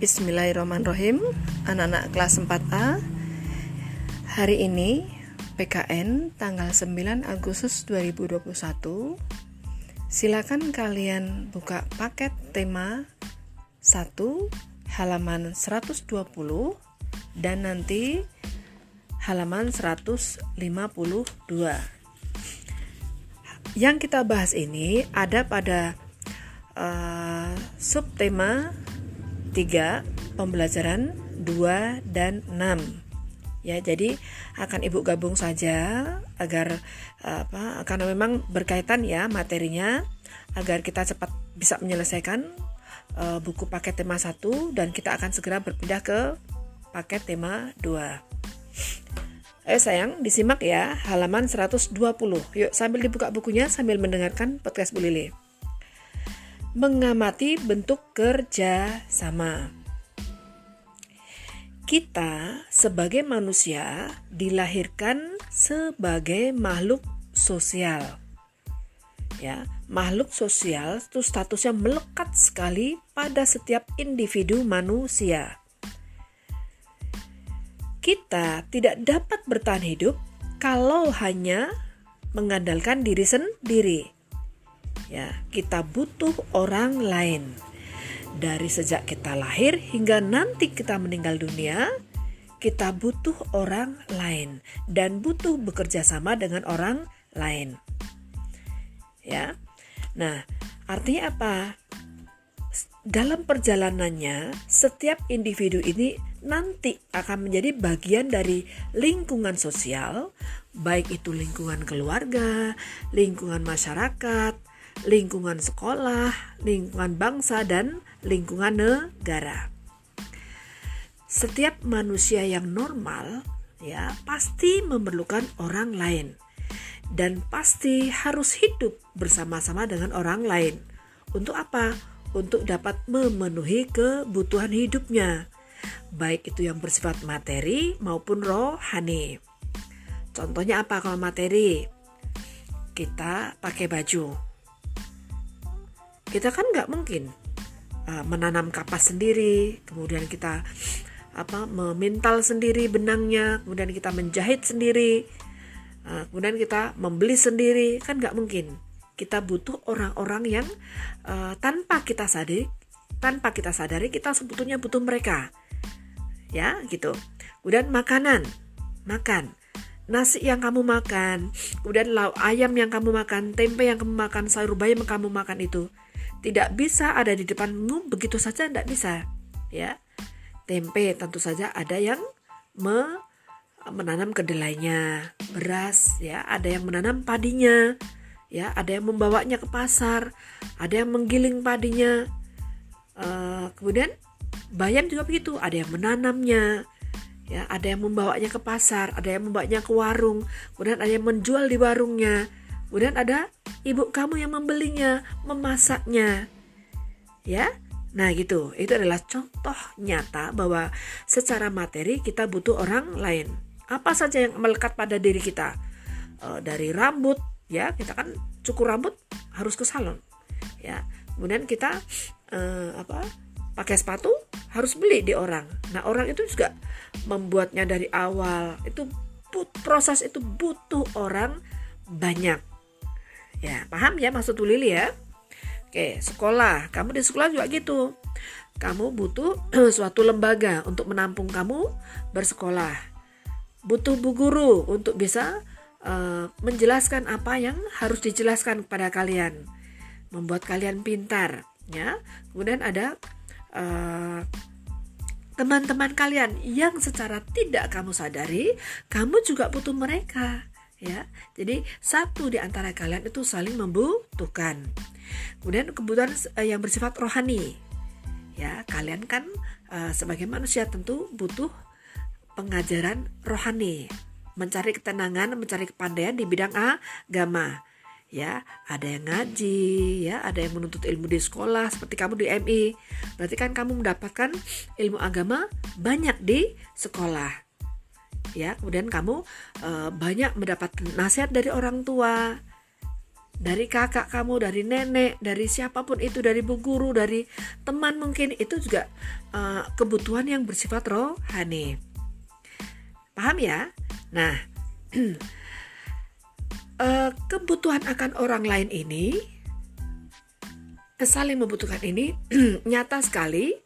Bismillahirrahmanirrahim. Anak-anak kelas 4A Hari ini PKN tanggal 9 Agustus 2021 Silakan kalian buka paket tema 1 halaman 120 dan nanti halaman 152 Yang kita bahas ini ada pada uh, subtema 3, pembelajaran 2 dan 6. Ya, jadi akan Ibu gabung saja agar apa karena memang berkaitan ya materinya agar kita cepat bisa menyelesaikan uh, buku paket tema 1 dan kita akan segera berpindah ke paket tema 2. Ayo sayang, disimak ya halaman 120. Yuk sambil dibuka bukunya sambil mendengarkan podcast Bu Lili mengamati bentuk kerja sama. Kita sebagai manusia dilahirkan sebagai makhluk sosial. Ya, makhluk sosial itu statusnya melekat sekali pada setiap individu manusia. Kita tidak dapat bertahan hidup kalau hanya mengandalkan diri sendiri Ya, kita butuh orang lain. Dari sejak kita lahir hingga nanti kita meninggal dunia, kita butuh orang lain dan butuh bekerja sama dengan orang lain. Ya. Nah, artinya apa? Dalam perjalanannya, setiap individu ini nanti akan menjadi bagian dari lingkungan sosial, baik itu lingkungan keluarga, lingkungan masyarakat, lingkungan sekolah, lingkungan bangsa, dan lingkungan negara. Setiap manusia yang normal ya pasti memerlukan orang lain dan pasti harus hidup bersama-sama dengan orang lain. Untuk apa? Untuk dapat memenuhi kebutuhan hidupnya, baik itu yang bersifat materi maupun rohani. Contohnya apa kalau materi? Kita pakai baju, kita kan nggak mungkin uh, menanam kapas sendiri kemudian kita apa memintal sendiri benangnya kemudian kita menjahit sendiri uh, kemudian kita membeli sendiri kan nggak mungkin. Kita butuh orang-orang yang uh, tanpa kita sadari tanpa kita sadari kita sebetulnya butuh mereka. Ya gitu. Kemudian makanan makan nasi yang kamu makan, kemudian lauk ayam yang kamu makan, tempe yang kamu makan, sayur bayam yang kamu makan itu tidak bisa ada di depanmu begitu saja tidak bisa ya. Tempe tentu saja ada yang me, menanam kedelainya beras ya. Ada yang menanam padinya ya. Ada yang membawanya ke pasar ada yang menggiling padinya uh, kemudian bayam juga begitu ada yang menanamnya ya ada yang membawanya ke pasar ada yang membawanya ke warung kemudian ada yang menjual di warungnya kemudian ada ibu kamu yang membelinya, memasaknya. Ya. Nah, gitu. Itu adalah contoh nyata bahwa secara materi kita butuh orang lain. Apa saja yang melekat pada diri kita? E, dari rambut, ya, kita kan cukur rambut harus ke salon. Ya. Kemudian kita e, apa? Pakai sepatu harus beli di orang. Nah, orang itu juga membuatnya dari awal. Itu proses itu butuh orang banyak. Ya, paham ya maksud Bu Lili ya? Oke, sekolah. Kamu di sekolah juga gitu. Kamu butuh suatu lembaga untuk menampung kamu bersekolah. Butuh bu guru untuk bisa uh, menjelaskan apa yang harus dijelaskan kepada kalian. Membuat kalian pintar, ya. Kemudian ada uh, teman-teman kalian yang secara tidak kamu sadari, kamu juga butuh mereka ya. Jadi satu di antara kalian itu saling membutuhkan. Kemudian kebutuhan uh, yang bersifat rohani. Ya, kalian kan uh, sebagai manusia tentu butuh pengajaran rohani, mencari ketenangan, mencari kepandaian di bidang agama. Ya, ada yang ngaji, ya, ada yang menuntut ilmu di sekolah seperti kamu di MI. Berarti kan kamu mendapatkan ilmu agama banyak di sekolah ya kemudian kamu uh, banyak mendapat nasihat dari orang tua dari kakak kamu, dari nenek, dari siapa pun itu, dari bu guru, dari teman mungkin itu juga uh, kebutuhan yang bersifat rohani. Paham ya? Nah, uh, kebutuhan akan orang lain ini saling membutuhkan ini nyata sekali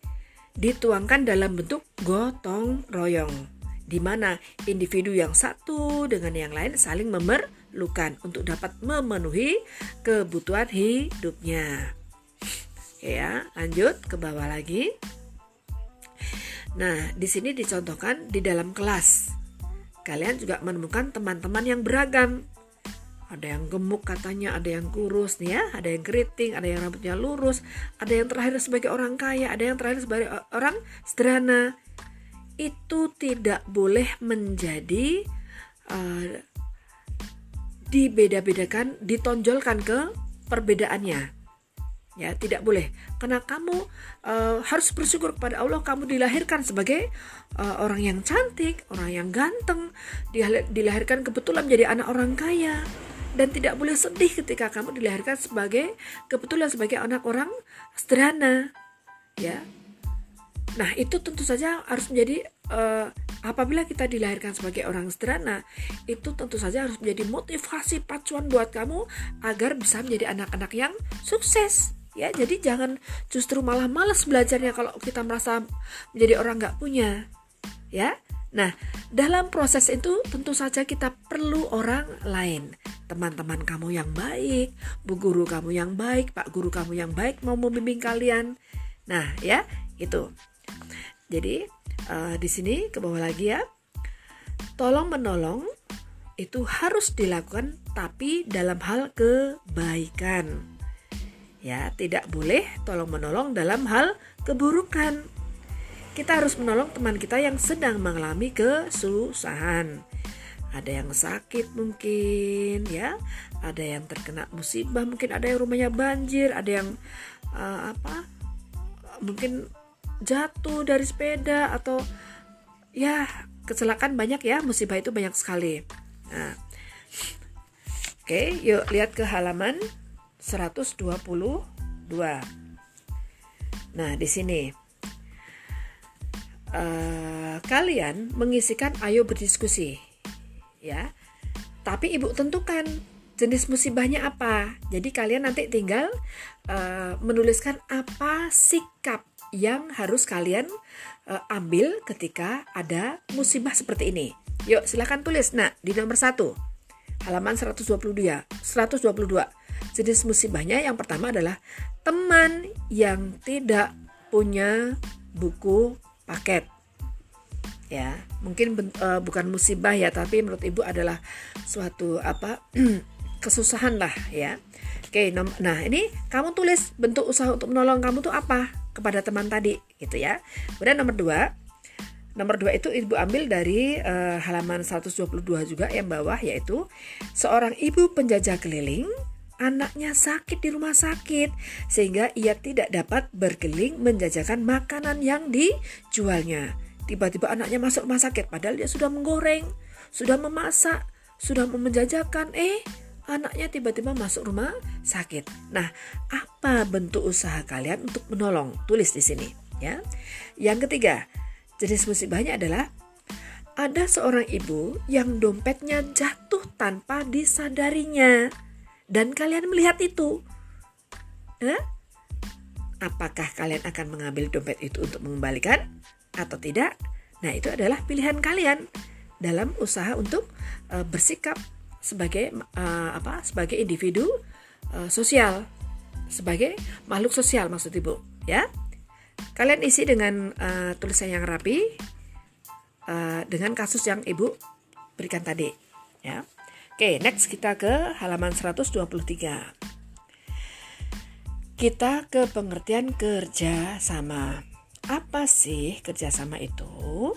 dituangkan dalam bentuk gotong royong di mana individu yang satu dengan yang lain saling memer memerlukan untuk dapat memenuhi kebutuhan hidupnya. Ya, lanjut ke bawah lagi. Nah, di sini dicontohkan di dalam kelas. Kalian juga menemukan teman-teman yang beragam. Ada yang gemuk katanya, ada yang kurus nih ya, ada yang keriting, ada yang rambutnya lurus, ada yang terakhir sebagai orang kaya, ada yang terakhir sebagai orang sederhana. Itu tidak boleh menjadi uh, dibeda-bedakan, ditonjolkan ke perbedaannya. Ya, tidak boleh. Karena kamu uh, harus bersyukur kepada Allah kamu dilahirkan sebagai uh, orang yang cantik, orang yang ganteng, dilahirkan kebetulan menjadi anak orang kaya dan tidak boleh sedih ketika kamu dilahirkan sebagai kebetulan sebagai anak orang sederhana. Ya. Nah, itu tentu saja harus menjadi uh, apabila kita dilahirkan sebagai orang sederhana, itu tentu saja harus menjadi motivasi pacuan buat kamu agar bisa menjadi anak-anak yang sukses. Ya, jadi jangan justru malah malas belajarnya kalau kita merasa menjadi orang nggak punya. Ya, Nah, dalam proses itu tentu saja kita perlu orang lain. Teman-teman kamu yang baik, bu guru kamu yang baik, pak guru kamu yang baik mau membimbing kalian. Nah, ya, itu. Jadi, uh, di sini ke bawah lagi ya. Tolong menolong itu harus dilakukan tapi dalam hal kebaikan. Ya, tidak boleh tolong menolong dalam hal keburukan. Kita harus menolong teman kita yang sedang mengalami kesusahan. Ada yang sakit mungkin ya, ada yang terkena musibah, mungkin ada yang rumahnya banjir, ada yang uh, apa? Mungkin jatuh dari sepeda atau ya kecelakaan banyak ya musibah itu banyak sekali. Nah, oke yuk lihat ke halaman 122. Nah di sini uh, kalian mengisikan ayo berdiskusi ya. Tapi ibu tentukan jenis musibahnya apa. Jadi kalian nanti tinggal uh, menuliskan apa sikap yang harus kalian uh, ambil ketika ada musibah seperti ini. Yuk silahkan tulis. Nah di nomor satu halaman 122 122 jenis musibahnya yang pertama adalah teman yang tidak punya buku paket. Ya mungkin uh, bukan musibah ya tapi menurut ibu adalah suatu apa kesusahan lah ya. Oke nah ini kamu tulis bentuk usaha untuk menolong kamu tuh apa? Kepada teman tadi gitu ya. Kemudian nomor dua, nomor dua itu ibu ambil dari uh, halaman 122 juga yang bawah yaitu seorang ibu penjajah keliling anaknya sakit di rumah sakit sehingga ia tidak dapat berkeliling menjajakan makanan yang dijualnya. Tiba-tiba anaknya masuk rumah sakit padahal dia sudah menggoreng, sudah memasak, sudah menjajakan. Eh, anaknya tiba-tiba masuk rumah sakit. Nah, apa bentuk usaha kalian untuk menolong? Tulis di sini, ya. Yang ketiga, jenis musibahnya adalah ada seorang ibu yang dompetnya jatuh tanpa disadarinya dan kalian melihat itu. Nah, apakah kalian akan mengambil dompet itu untuk mengembalikan atau tidak? Nah, itu adalah pilihan kalian dalam usaha untuk uh, bersikap sebagai uh, apa sebagai individu uh, sosial sebagai makhluk sosial maksud ibu ya kalian isi dengan uh, tulisan yang rapi uh, dengan kasus yang ibu berikan tadi ya oke next kita ke halaman 123 kita ke pengertian kerja sama apa sih kerjasama itu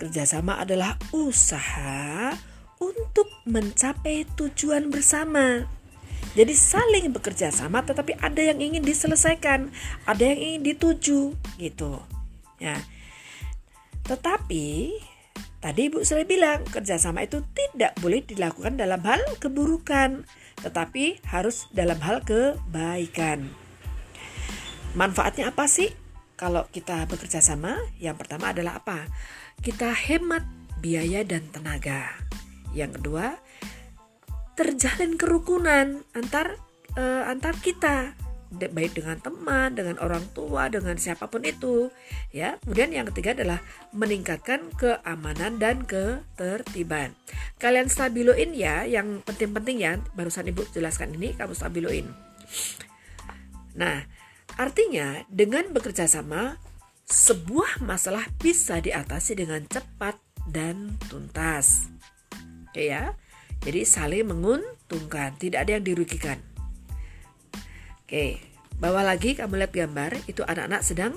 kerjasama adalah usaha untuk mencapai tujuan bersama. Jadi saling bekerja sama tetapi ada yang ingin diselesaikan, ada yang ingin dituju gitu. Ya. Tetapi tadi Ibu sudah bilang kerjasama itu tidak boleh dilakukan dalam hal keburukan tetapi harus dalam hal kebaikan. Manfaatnya apa sih? Kalau kita bekerja sama, yang pertama adalah apa? Kita hemat biaya dan tenaga. Yang kedua, terjalin kerukunan antar uh, antar kita baik dengan teman, dengan orang tua, dengan siapa pun itu, ya. Kemudian yang ketiga adalah meningkatkan keamanan dan ketertiban. Kalian stabiloin ya, yang penting-penting ya, barusan Ibu jelaskan ini kamu stabiloin. Nah, artinya dengan bekerja sama sebuah masalah bisa diatasi dengan cepat dan tuntas. Oke ya. Jadi saling menguntungkan, tidak ada yang dirugikan. Oke, bawah lagi kamu lihat gambar itu anak-anak sedang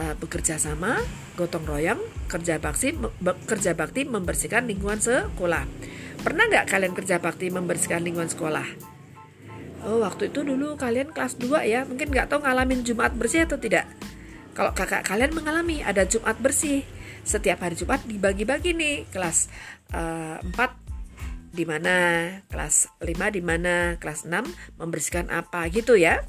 uh, bekerja sama, gotong royong, kerja bakti, kerja bakti membersihkan lingkungan sekolah. Pernah nggak kalian kerja bakti membersihkan lingkungan sekolah? Oh, waktu itu dulu kalian kelas 2 ya, mungkin nggak tahu ngalamin Jumat bersih atau tidak. Kalau kakak kalian mengalami ada Jumat bersih, setiap hari Jumat dibagi-bagi nih kelas uh, 4 di mana, kelas 5 di mana, kelas 6 membersihkan apa gitu ya.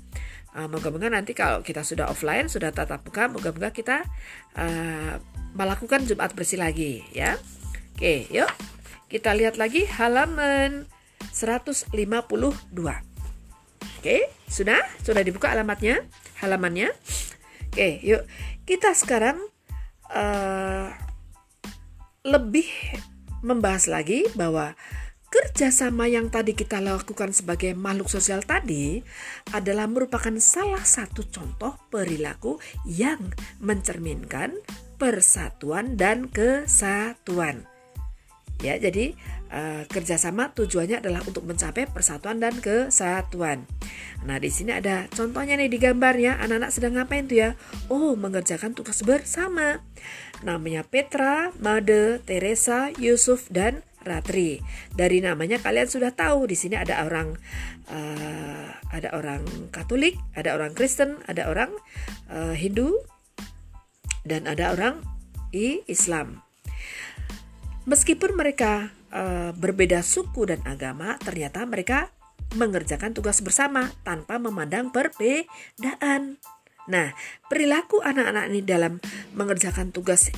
Uh, moga-moga nanti kalau kita sudah offline, sudah tatap muka, moga-moga kita uh, melakukan Jumat bersih lagi ya. Oke, yuk kita lihat lagi halaman 152. Oke, sudah? Sudah dibuka alamatnya? Halamannya? Oke, yuk kita sekarang uh, lebih membahas lagi bahwa Kerjasama yang tadi kita lakukan sebagai makhluk sosial tadi adalah merupakan salah satu contoh perilaku yang mencerminkan persatuan dan kesatuan. Ya, jadi uh, kerjasama tujuannya adalah untuk mencapai persatuan dan kesatuan. Nah, di sini ada contohnya nih di gambarnya, anak-anak sedang ngapain tuh ya? Oh, mengerjakan tugas bersama. Namanya Petra, Made, Teresa, Yusuf, dan Ratri. Dari namanya kalian sudah tahu di sini ada orang uh, ada orang Katolik, ada orang Kristen, ada orang uh, Hindu dan ada orang Islam. Meskipun mereka uh, berbeda suku dan agama, ternyata mereka mengerjakan tugas bersama tanpa memandang perbedaan. Nah, perilaku anak-anak ini dalam mengerjakan tugas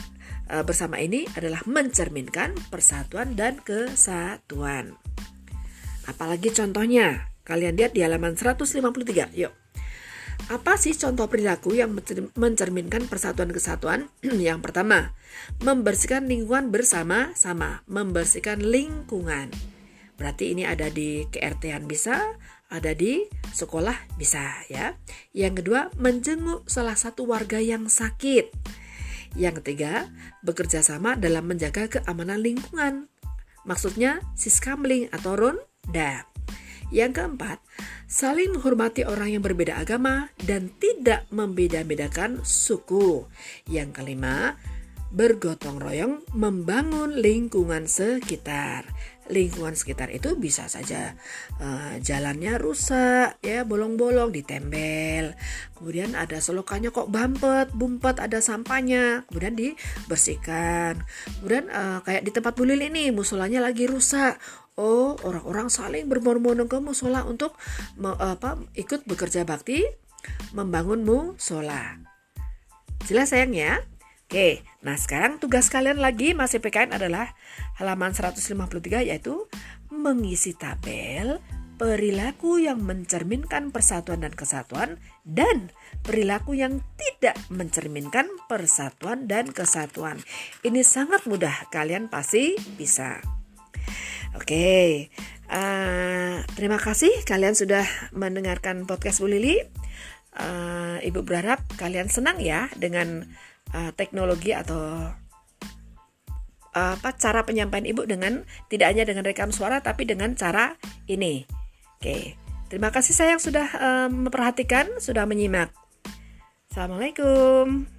bersama ini adalah mencerminkan persatuan dan kesatuan. Apalagi contohnya? Kalian lihat di halaman 153. Yuk. Apa sih contoh perilaku yang mencerminkan persatuan kesatuan? yang pertama, membersihkan lingkungan bersama-sama, membersihkan lingkungan. Berarti ini ada di KRT-an bisa, ada di sekolah bisa ya. Yang kedua, menjenguk salah satu warga yang sakit. Yang ketiga, bekerja sama dalam menjaga keamanan lingkungan. Maksudnya siskamling atau ronda. Yang keempat, saling menghormati orang yang berbeda agama dan tidak membeda-bedakan suku. Yang kelima, bergotong royong membangun lingkungan sekitar lingkungan sekitar itu bisa saja uh, jalannya rusak ya bolong-bolong ditempel kemudian ada selokannya kok bampet bumpet ada sampahnya. Kemudian dibersihkan. Kemudian uh, kayak di tempat bulil ini musolanya lagi rusak. Oh orang-orang saling berbondong-bondong ke musola untuk me, apa ikut bekerja bakti membangun musola. Jelas sayang ya Oke, nah sekarang tugas kalian lagi masih PKN adalah halaman 153 yaitu mengisi tabel perilaku yang mencerminkan persatuan dan kesatuan dan perilaku yang tidak mencerminkan persatuan dan kesatuan. Ini sangat mudah, kalian pasti bisa. Oke, uh, terima kasih kalian sudah mendengarkan podcast Bu Lili. Uh, Ibu berharap kalian senang ya dengan uh, teknologi atau uh, apa cara penyampaian ibu dengan tidak hanya dengan rekam suara tapi dengan cara ini. Oke, terima kasih sayang sudah uh, memperhatikan, sudah menyimak. Assalamualaikum.